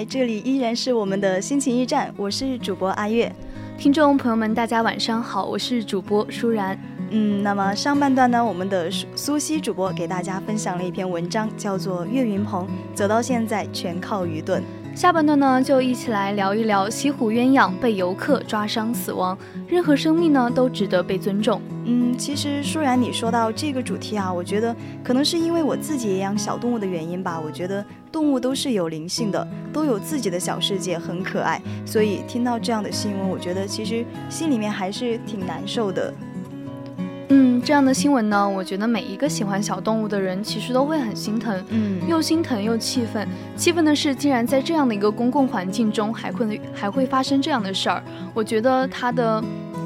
来，这里依然是我们的心情驿站，我是主播阿月。听众朋友们，大家晚上好，我是主播舒然。嗯，那么上半段呢，我们的苏苏西主播给大家分享了一篇文章，叫做《岳云鹏走到现在全靠愚钝》。下半段呢，就一起来聊一聊西湖鸳鸯被游客抓伤死亡，任何生命呢都值得被尊重。嗯，其实舒然，你说到这个主题啊，我觉得可能是因为我自己也养小动物的原因吧。我觉得动物都是有灵性的，都有自己的小世界，很可爱。所以听到这样的新闻，我觉得其实心里面还是挺难受的。嗯，这样的新闻呢，我觉得每一个喜欢小动物的人其实都会很心疼，嗯，又心疼又气愤。气愤的是，竟然在这样的一个公共环境中还会还会发生这样的事儿。我觉得他的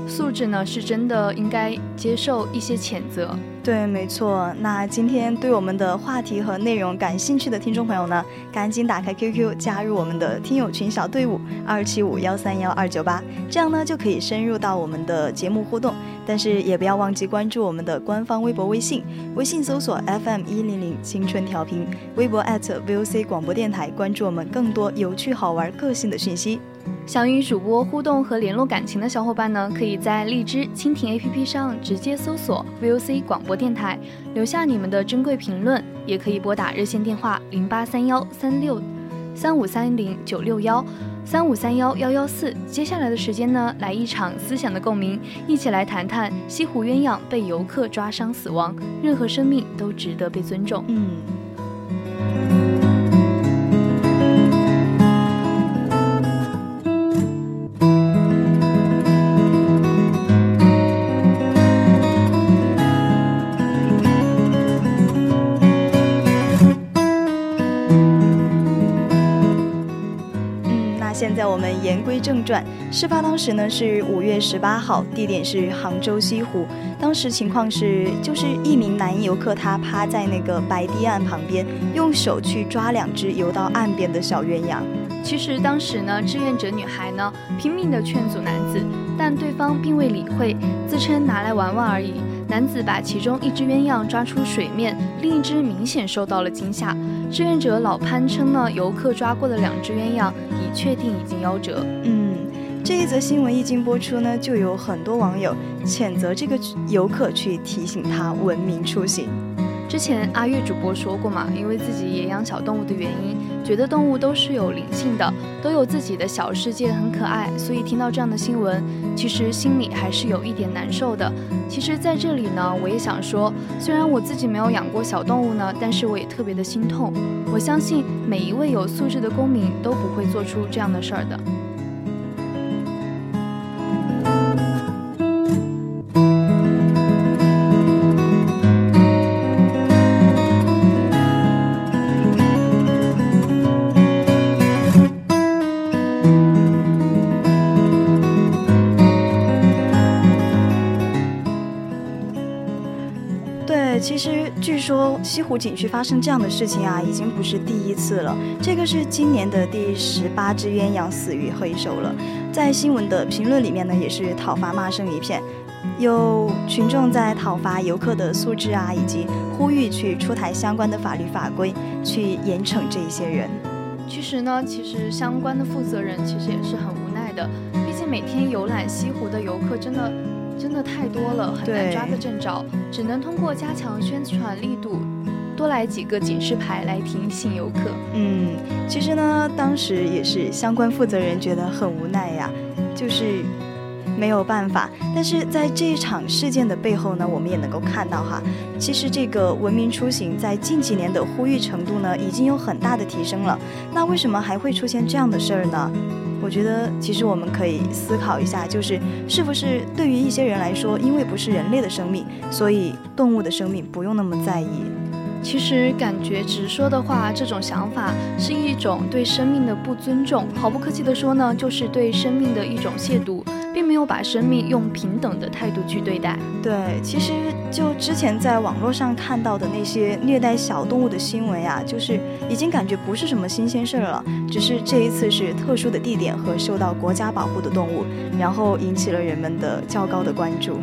素质呢，是真的应该接受一些谴责。对，没错。那今天对我们的话题和内容感兴趣的听众朋友呢，赶紧打开 QQ 加入我们的听友群小队伍二七五幺三幺二九八，这样呢就可以深入到我们的节目互动。但是也不要忘记关注我们的官方微博、微信，微信搜索 FM 一零零青春调频，微博 @VOC 广播电台，关注我们更多有趣好玩、个性的讯息。想与主播互动和联络感情的小伙伴呢，可以在荔枝蜻蜓 APP 上直接搜索 VOC 广播电台，留下你们的珍贵评论，也可以拨打热线电话零八三幺三六三五三零九六幺三五三幺幺幺四。接下来的时间呢，来一场思想的共鸣，一起来谈谈西湖鸳鸯被游客抓伤死亡，任何生命都值得被尊重。嗯。言归正传，事发当时呢是五月十八号，地点是杭州西湖。当时情况是，就是一名男游客他趴在那个白堤岸旁边，用手去抓两只游到岸边的小鸳鸯。其实当时呢，志愿者女孩呢拼命的劝阻男子，但对方并未理会，自称拿来玩玩而已。男子把其中一只鸳鸯抓出水面，另一只明显受到了惊吓。志愿者老潘称呢，游客抓过的两只鸳鸯已确定已经夭折。嗯，这一则新闻一经播出呢，就有很多网友谴责这个游客，去提醒他文明出行。之前阿月主播说过嘛，因为自己也养小动物的原因，觉得动物都是有灵性的，都有自己的小世界，很可爱。所以听到这样的新闻，其实心里还是有一点难受的。其实，在这里呢，我也想说，虽然我自己没有养过小动物呢，但是我也特别的心痛。我相信每一位有素质的公民都不会做出这样的事儿的。西湖景区发生这样的事情啊，已经不是第一次了。这个是今年的第十八只鸳鸯死于黑手了。在新闻的评论里面呢，也是讨伐骂声一片，有群众在讨伐游客的素质啊，以及呼吁去出台相关的法律法规，去严惩这一些人。其实呢，其实相关的负责人其实也是很无奈的，毕竟每天游览西湖的游客真的。真的太多了，很难抓个正着，只能通过加强宣传力度，多来几个警示牌来提醒游客。嗯，其实呢，当时也是相关负责人觉得很无奈呀，就是没有办法。但是在这一场事件的背后呢，我们也能够看到哈，其实这个文明出行在近几年的呼吁程度呢，已经有很大的提升了。那为什么还会出现这样的事儿呢？我觉得其实我们可以思考一下，就是是不是对于一些人来说，因为不是人类的生命，所以动物的生命不用那么在意。其实感觉直说的话，这种想法是一种对生命的不尊重。毫不客气的说呢，就是对生命的一种亵渎。并没有把生命用平等的态度去对待。对，其实就之前在网络上看到的那些虐待小动物的新闻呀，就是已经感觉不是什么新鲜事儿了。只是这一次是特殊的地点和受到国家保护的动物，然后引起了人们的较高的关注。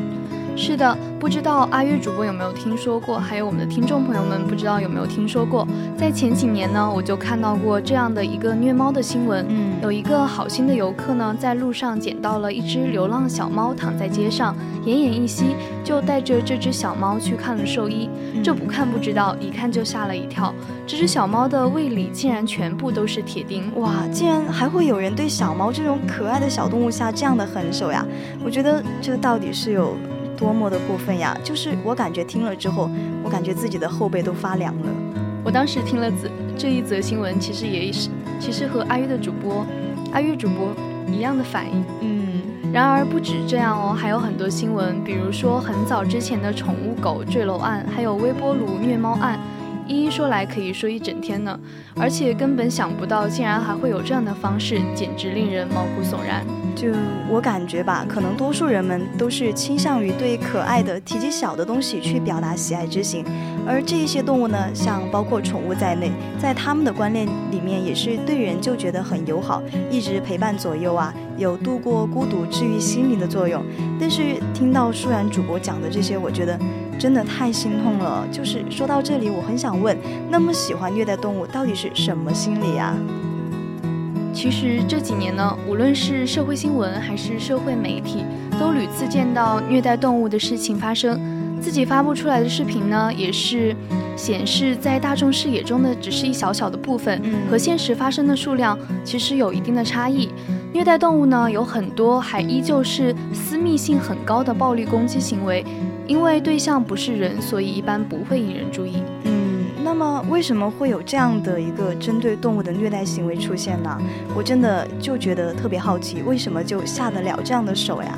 是的，不知道阿月主播有没有听说过？还有我们的听众朋友们，不知道有没有听说过？在前几年呢，我就看到过这样的一个虐猫的新闻。嗯，有一个好心的游客呢，在路上捡到了一只流浪小猫躺在街上，奄奄一息，就带着这只小猫去看了兽医。这不看不知道，一看就吓了一跳。这只小猫的胃里竟然全部都是铁钉！哇，竟然还会有人对小猫这种可爱的小动物下这样的狠手呀！我觉得这到底是有。多么的过分呀！就是我感觉听了之后，我感觉自己的后背都发凉了。我当时听了这这一则新闻，其实也是，其实和阿月的主播，阿月主播一样的反应。嗯，然而不止这样哦，还有很多新闻，比如说很早之前的宠物狗坠楼案，还有微波炉虐猫案。一一说来可以说一整天呢，而且根本想不到竟然还会有这样的方式，简直令人毛骨悚然。就我感觉吧，可能多数人们都是倾向于对可爱的、体积小的东西去表达喜爱之情，而这一些动物呢，像包括宠物在内，在他们的观念里面也是对人就觉得很友好，一直陪伴左右啊，有度过孤独、治愈心灵的作用。但是听到舒然主播讲的这些，我觉得。真的太心痛了。就是说到这里，我很想问，那么喜欢虐待动物到底是什么心理啊？其实这几年呢，无论是社会新闻还是社会媒体，都屡次见到虐待动物的事情发生。自己发布出来的视频呢，也是显示在大众视野中的只是一小小的部分，和现实发生的数量其实有一定的差异。虐待动物呢，有很多还依旧是私密性很高的暴力攻击行为。因为对象不是人，所以一般不会引人注意。那么为什么会有这样的一个针对动物的虐待行为出现呢？我真的就觉得特别好奇，为什么就下得了这样的手呀？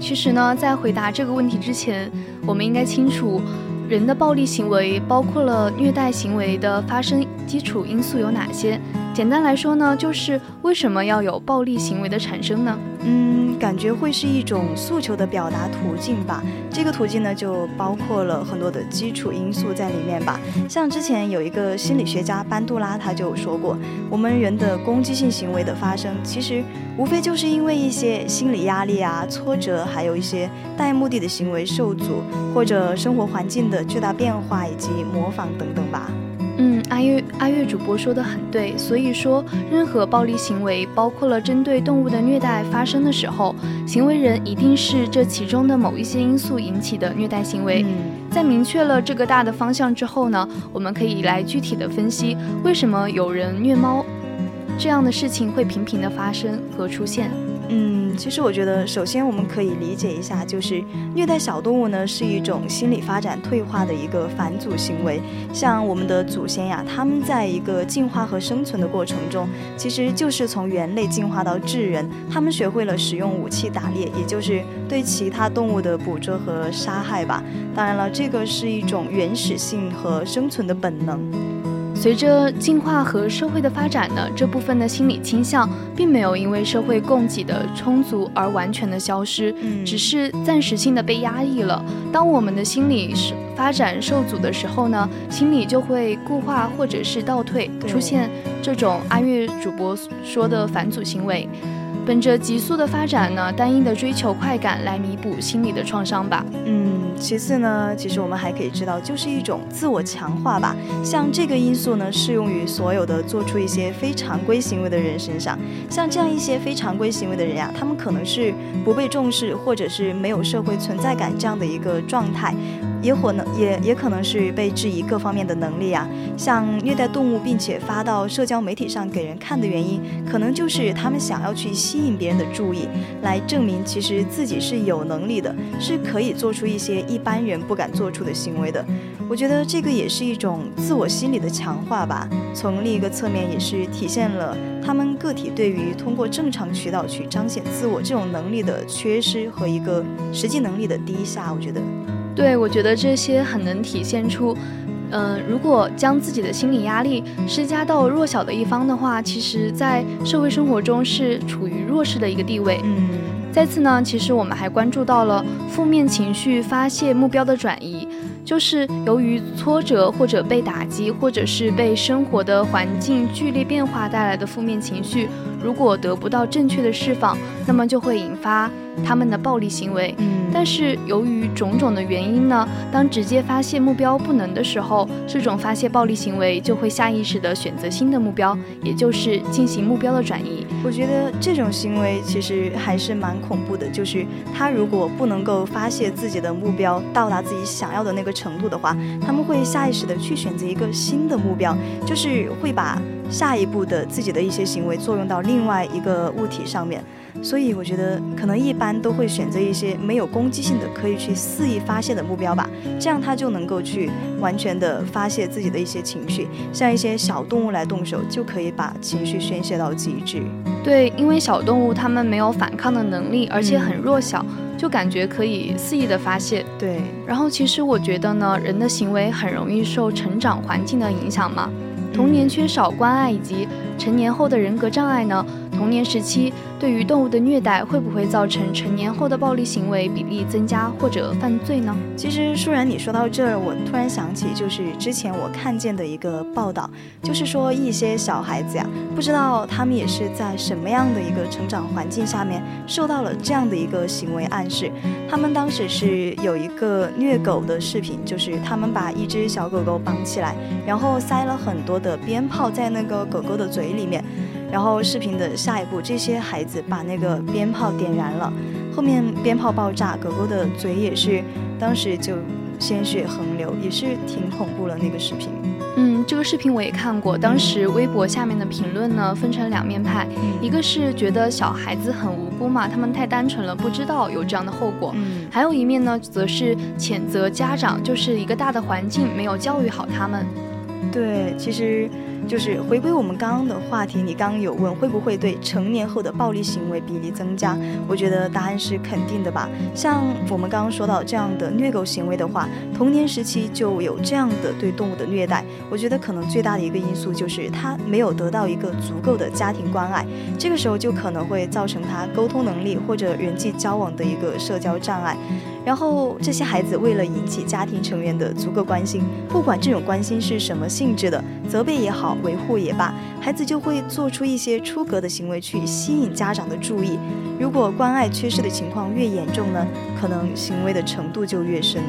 其实呢，在回答这个问题之前，我们应该清楚，人的暴力行为包括了虐待行为的发生基础因素有哪些。简单来说呢，就是为什么要有暴力行为的产生呢？嗯，感觉会是一种诉求的表达途径吧。这个途径呢，就包括了很多的基础因素在里面吧。像之前有一个心理学家班杜拉，他就说过，我们人的攻击性行为的发生，其实无非就是因为一些心理压力啊、挫折，还有一些带目的的行为受阻，或者生活环境的巨大变化以及模仿等等吧。嗯，阿月阿月主播说的很对，所以说任何暴力行为，包括了针对动物的虐待发生的时候，行为人一定是这其中的某一些因素引起的虐待行为。在明确了这个大的方向之后呢，我们可以来具体的分析为什么有人虐猫这样的事情会频频的发生和出现。嗯，其实我觉得，首先我们可以理解一下，就是虐待小动物呢是一种心理发展退化的一个返祖行为。像我们的祖先呀，他们在一个进化和生存的过程中，其实就是从猿类进化到智人，他们学会了使用武器打猎，也就是对其他动物的捕捉和杀害吧。当然了，这个是一种原始性和生存的本能。随着进化和社会的发展呢，这部分的心理倾向并没有因为社会供给的充足而完全的消失，只是暂时性的被压抑了。当我们的心理是发展受阻的时候呢，心理就会固化或者是倒退，出现这种阿月主播说的反祖行为。本着急速的发展呢，单一的追求快感来弥补心理的创伤吧。嗯，其次呢，其实我们还可以知道，就是一种自我强化吧。像这个因素呢，适用于所有的做出一些非常规行为的人身上。像这样一些非常规行为的人呀，他们可能是不被重视，或者是没有社会存在感这样的一个状态。也可能也也可能是被质疑各方面的能力啊，像虐待动物并且发到社交媒体上给人看的原因，可能就是他们想要去吸引别人的注意，来证明其实自己是有能力的，是可以做出一些一般人不敢做出的行为的。我觉得这个也是一种自我心理的强化吧。从另一个侧面，也是体现了他们个体对于通过正常渠道去彰显自我这种能力的缺失和一个实际能力的低下。我觉得。对，我觉得这些很能体现出，嗯，如果将自己的心理压力施加到弱小的一方的话，其实，在社会生活中是处于弱势的一个地位。嗯，再次呢，其实我们还关注到了负面情绪发泄目标的转移，就是由于挫折或者被打击，或者是被生活的环境剧烈变化带来的负面情绪，如果得不到正确的释放，那么就会引发。他们的暴力行为，嗯，但是由于种种的原因呢，当直接发泄目标不能的时候，这种发泄暴力行为就会下意识的选择新的目标，也就是进行目标的转移。我觉得这种行为其实还是蛮恐怖的，就是他如果不能够发泄自己的目标到达自己想要的那个程度的话，他们会下意识的去选择一个新的目标，就是会把下一步的自己的一些行为作用到另外一个物体上面。所以我觉得可能一般都会选择一些没有攻击性的，可以去肆意发泄的目标吧，这样他就能够去完全的发泄自己的一些情绪。像一些小动物来动手，就可以把情绪宣泄到极致。对，因为小动物它们没有反抗的能力，而且很弱小，就感觉可以肆意的发泄。对。然后其实我觉得呢，人的行为很容易受成长环境的影响嘛，童年缺少关爱以及成年后的人格障碍呢。童年时期对于动物的虐待会不会造成成年后的暴力行为比例增加或者犯罪呢？其实舒然，你说到这儿，我突然想起，就是之前我看见的一个报道，就是说一些小孩子呀，不知道他们也是在什么样的一个成长环境下面受到了这样的一个行为暗示。他们当时是有一个虐狗的视频，就是他们把一只小狗狗绑起来，然后塞了很多的鞭炮在那个狗狗的嘴里面。然后视频的下一步，这些孩子把那个鞭炮点燃了，后面鞭炮爆炸，狗狗的嘴也是，当时就鲜血横流，也是挺恐怖了那个视频。嗯，这个视频我也看过，当时微博下面的评论呢分成两面派，一个是觉得小孩子很无辜嘛，他们太单纯了，不知道有这样的后果；还有一面呢，则是谴责家长，就是一个大的环境没有教育好他们。对，其实。就是回归我们刚刚的话题，你刚刚有问会不会对成年后的暴力行为比例增加？我觉得答案是肯定的吧。像我们刚刚说到这样的虐狗行为的话，童年时期就有这样的对动物的虐待，我觉得可能最大的一个因素就是他没有得到一个足够的家庭关爱，这个时候就可能会造成他沟通能力或者人际交往的一个社交障碍。然后这些孩子为了引起家庭成员的足够关心，不管这种关心是什么性质的，责备也好，维护也罢，孩子就会做出一些出格的行为去吸引家长的注意。如果关爱缺失的情况越严重呢，可能行为的程度就越深。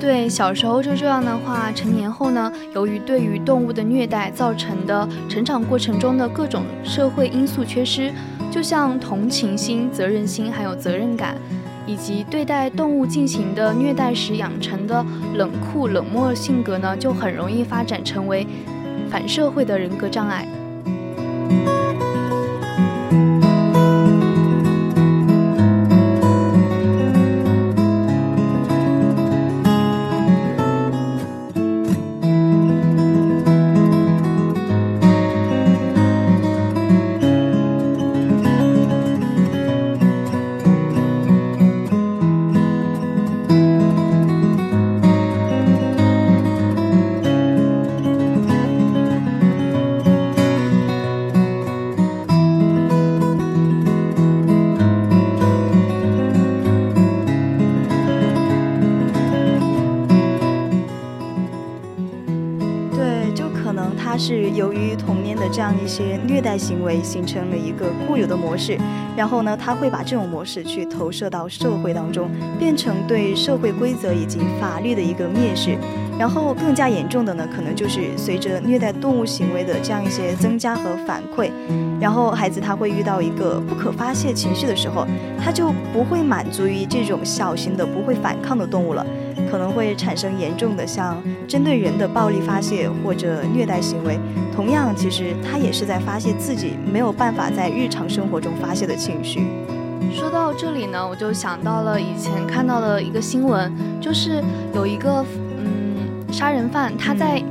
对，小时候就这样的话，成年后呢，由于对于动物的虐待造成的成长过程中的各种社会因素缺失，就像同情心、责任心还有责任感。以及对待动物进行的虐待时养成的冷酷冷漠性格呢，就很容易发展成为反社会的人格障碍。一些虐待行为形成了一个固有的模式，然后呢，他会把这种模式去投射到社会当中，变成对社会规则以及法律的一个蔑视。然后更加严重的呢，可能就是随着虐待动物行为的这样一些增加和反馈，然后孩子他会遇到一个不可发泄情绪的时候，他就不会满足于这种小型的不会反抗的动物了。可能会产生严重的像针对人的暴力发泄或者虐待行为。同样，其实他也是在发泄自己没有办法在日常生活中发泄的情绪。说到这里呢，我就想到了以前看到的一个新闻，就是有一个嗯杀人犯，他在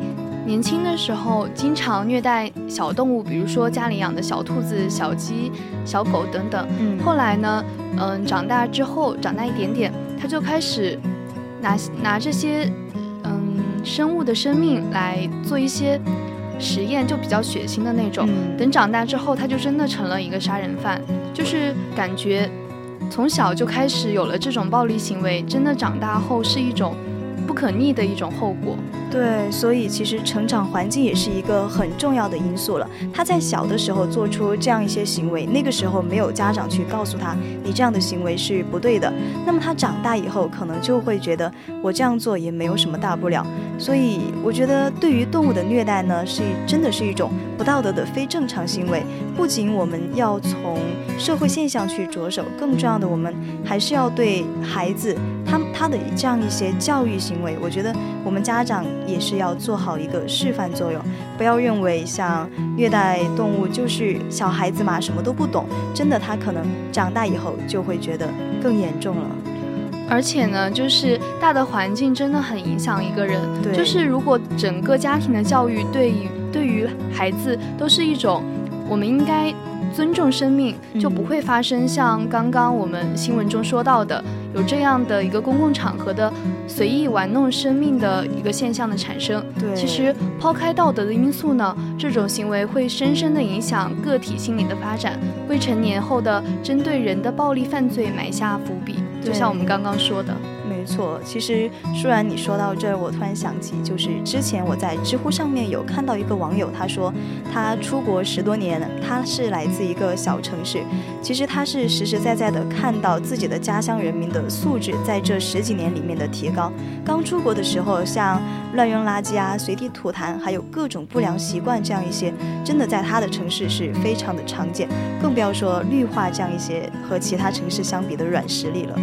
年轻的时候经常虐待小动物，比如说家里养的小兔子、小鸡、小狗等等。嗯，后来呢，嗯，长大之后，长大一点点，他就开始拿拿这些嗯生物的生命来做一些实验，就比较血腥的那种。等长大之后，他就真的成了一个杀人犯。就是感觉从小就开始有了这种暴力行为，真的长大后是一种不可逆的一种后果。对，所以其实成长环境也是一个很重要的因素了。他在小的时候做出这样一些行为，那个时候没有家长去告诉他你这样的行为是不对的，那么他长大以后可能就会觉得我这样做也没有什么大不了。所以我觉得对于动物的虐待呢，是真的是一种不道德的非正常行为。不仅我们要从社会现象去着手，更重要的我们还是要对孩子他他的这样一些教育行为，我觉得我们家长。也是要做好一个示范作用，不要认为像虐待动物就是小孩子嘛，什么都不懂。真的，他可能长大以后就会觉得更严重了。而且呢，就是大的环境真的很影响一个人。对，就是如果整个家庭的教育对于对于孩子都是一种，我们应该。尊重生命，就不会发生像刚刚我们新闻中说到的，有这样的一个公共场合的随意玩弄生命的一个现象的产生。对，其实抛开道德的因素呢，这种行为会深深的影响个体心理的发展，未成年后的针对人的暴力犯罪埋下伏笔。就像我们刚刚说的。没错，其实舒然你说到这儿，我突然想起，就是之前我在知乎上面有看到一个网友，他说他出国十多年，他是来自一个小城市，其实他是实实在在的看到自己的家乡人民的素质在这十几年里面的提高。刚出国的时候，像乱扔垃圾啊、随地吐痰，还有各种不良习惯这样一些，真的在他的城市是非常的常见，更不要说绿化这样一些和其他城市相比的软实力了。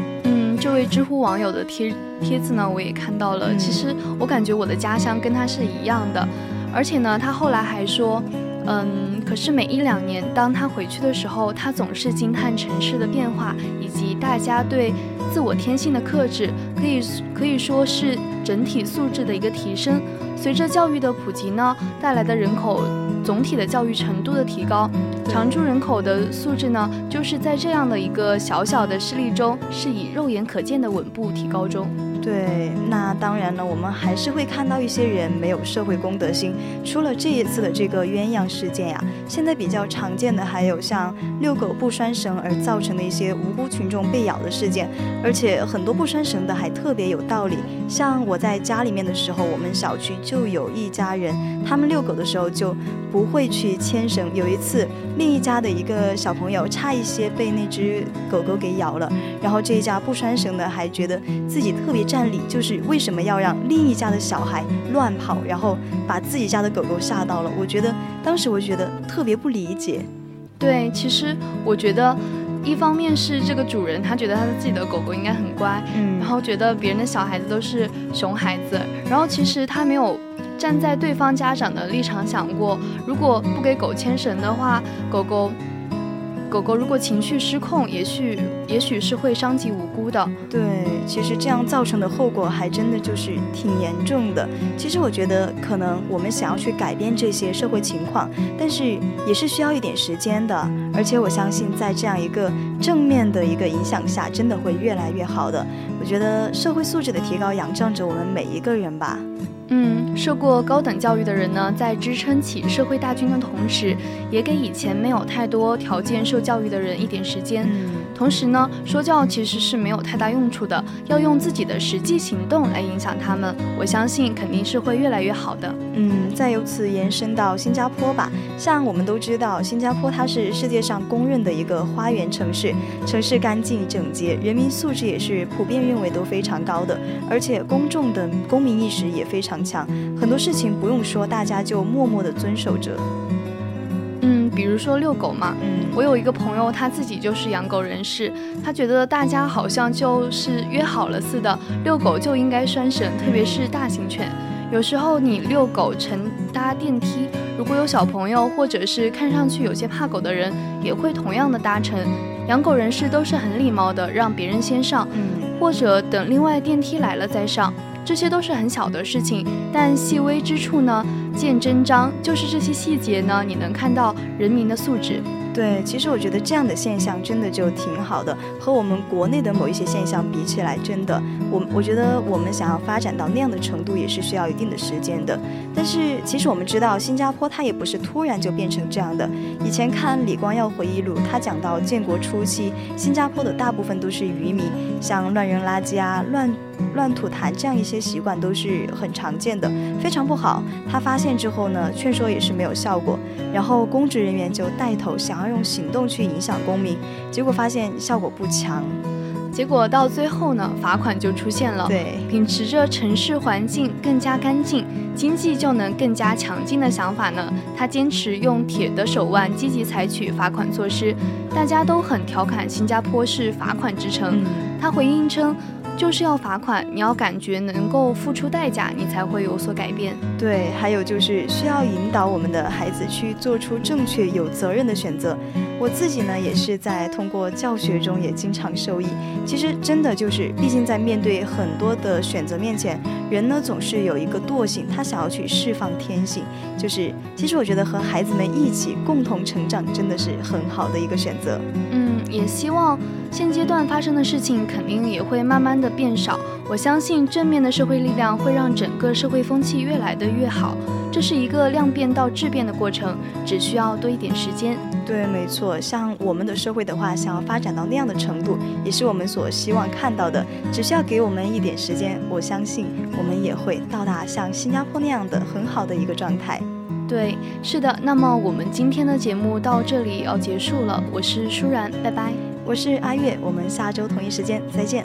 这位知乎网友的贴帖子呢，我也看到了。其实我感觉我的家乡跟他是一样的，而且呢，他后来还说，嗯，可是每一两年当他回去的时候，他总是惊叹城市的变化以及大家对自我天性的克制，可以可以说是整体素质的一个提升。随着教育的普及呢，带来的人口。总体的教育程度的提高，常住人口的素质呢，就是在这样的一个小小的事例中，是以肉眼可见的稳步提高中。对，那当然了，我们还是会看到一些人没有社会公德心。除了这一次的这个鸳鸯事件呀，现在比较常见的还有像遛狗不拴绳而造成的一些无辜群众被咬的事件，而且很多不拴绳的还特别有道理。像我在家里面的时候，我们小区就有一家人，他们遛狗的时候就不会去牵绳。有一次，另一家的一个小朋友差一些被那只狗狗给咬了，然后这一家不拴绳的还觉得自己特别。占理就是为什么要让另一家的小孩乱跑，然后把自己家的狗狗吓到了？我觉得当时我觉得特别不理解。对，其实我觉得一方面是这个主人他觉得他的自己的狗狗应该很乖，嗯，然后觉得别人的小孩子都是熊孩子，然后其实他没有站在对方家长的立场想过，如果不给狗牵绳的话，狗狗。狗狗如果情绪失控，也许也许是会伤及无辜的。对，其实这样造成的后果还真的就是挺严重的。其实我觉得，可能我们想要去改变这些社会情况，但是也是需要一点时间的。而且我相信，在这样一个正面的一个影响下，真的会越来越好的。我觉得社会素质的提高，仰仗着我们每一个人吧。嗯，受过高等教育的人呢，在支撑起社会大军的同时，也给以前没有太多条件受教育的人一点时间。同时呢，说教其实是没有太大用处的，要用自己的实际行动来影响他们。我相信肯定是会越来越好的。嗯，再由此延伸到新加坡吧。像我们都知道，新加坡它是世界上公认的一个花园城市，城市干净整洁，人民素质也是普遍认为都非常高的，而且公众的公民意识也非常强。很多事情不用说，大家就默默的遵守着。比如说遛狗嘛，嗯，我有一个朋友，他自己就是养狗人士，他觉得大家好像就是约好了似的，遛狗就应该拴绳，特别是大型犬。有时候你遛狗乘搭电梯，如果有小朋友或者是看上去有些怕狗的人，也会同样的搭乘。养狗人士都是很礼貌的，让别人先上，嗯，或者等另外电梯来了再上。这些都是很小的事情，但细微之处呢见真章，就是这些细节呢，你能看到人民的素质。对，其实我觉得这样的现象真的就挺好的，和我们国内的某一些现象比起来，真的，我我觉得我们想要发展到那样的程度，也是需要一定的时间的。但是其实我们知道，新加坡它也不是突然就变成这样的。以前看李光耀回忆录，他讲到建国初期，新加坡的大部分都是渔民，像乱扔垃圾啊、乱乱吐痰这样一些习惯都是很常见的，非常不好。他发现之后呢，劝说也是没有效果，然后公职人员就带头想要用行动去影响公民，结果发现效果不强。结果到最后呢，罚款就出现了。对，秉持着城市环境更加干净，经济就能更加强劲的想法呢，他坚持用铁的手腕，积极采取罚款措施。大家都很调侃新加坡是罚款之城。嗯，他回应称。就是要罚款，你要感觉能够付出代价，你才会有所改变。对，还有就是需要引导我们的孩子去做出正确、有责任的选择。我自己呢，也是在通过教学中也经常受益。其实真的就是，毕竟在面对很多的选择面前，人呢总是有一个惰性，他想要去释放天性。就是，其实我觉得和孩子们一起共同成长，真的是很好的一个选择。嗯，也希望。现阶段发生的事情肯定也会慢慢的变少，我相信正面的社会力量会让整个社会风气越来的越好，这是一个量变到质变的过程，只需要多一点时间。对，没错，像我们的社会的话，想要发展到那样的程度，也是我们所希望看到的，只需要给我们一点时间，我相信我们也会到达像新加坡那样的很好的一个状态。对，是的，那么我们今天的节目到这里要结束了，我是舒然，拜拜。我是阿月，我们下周同一时间再见。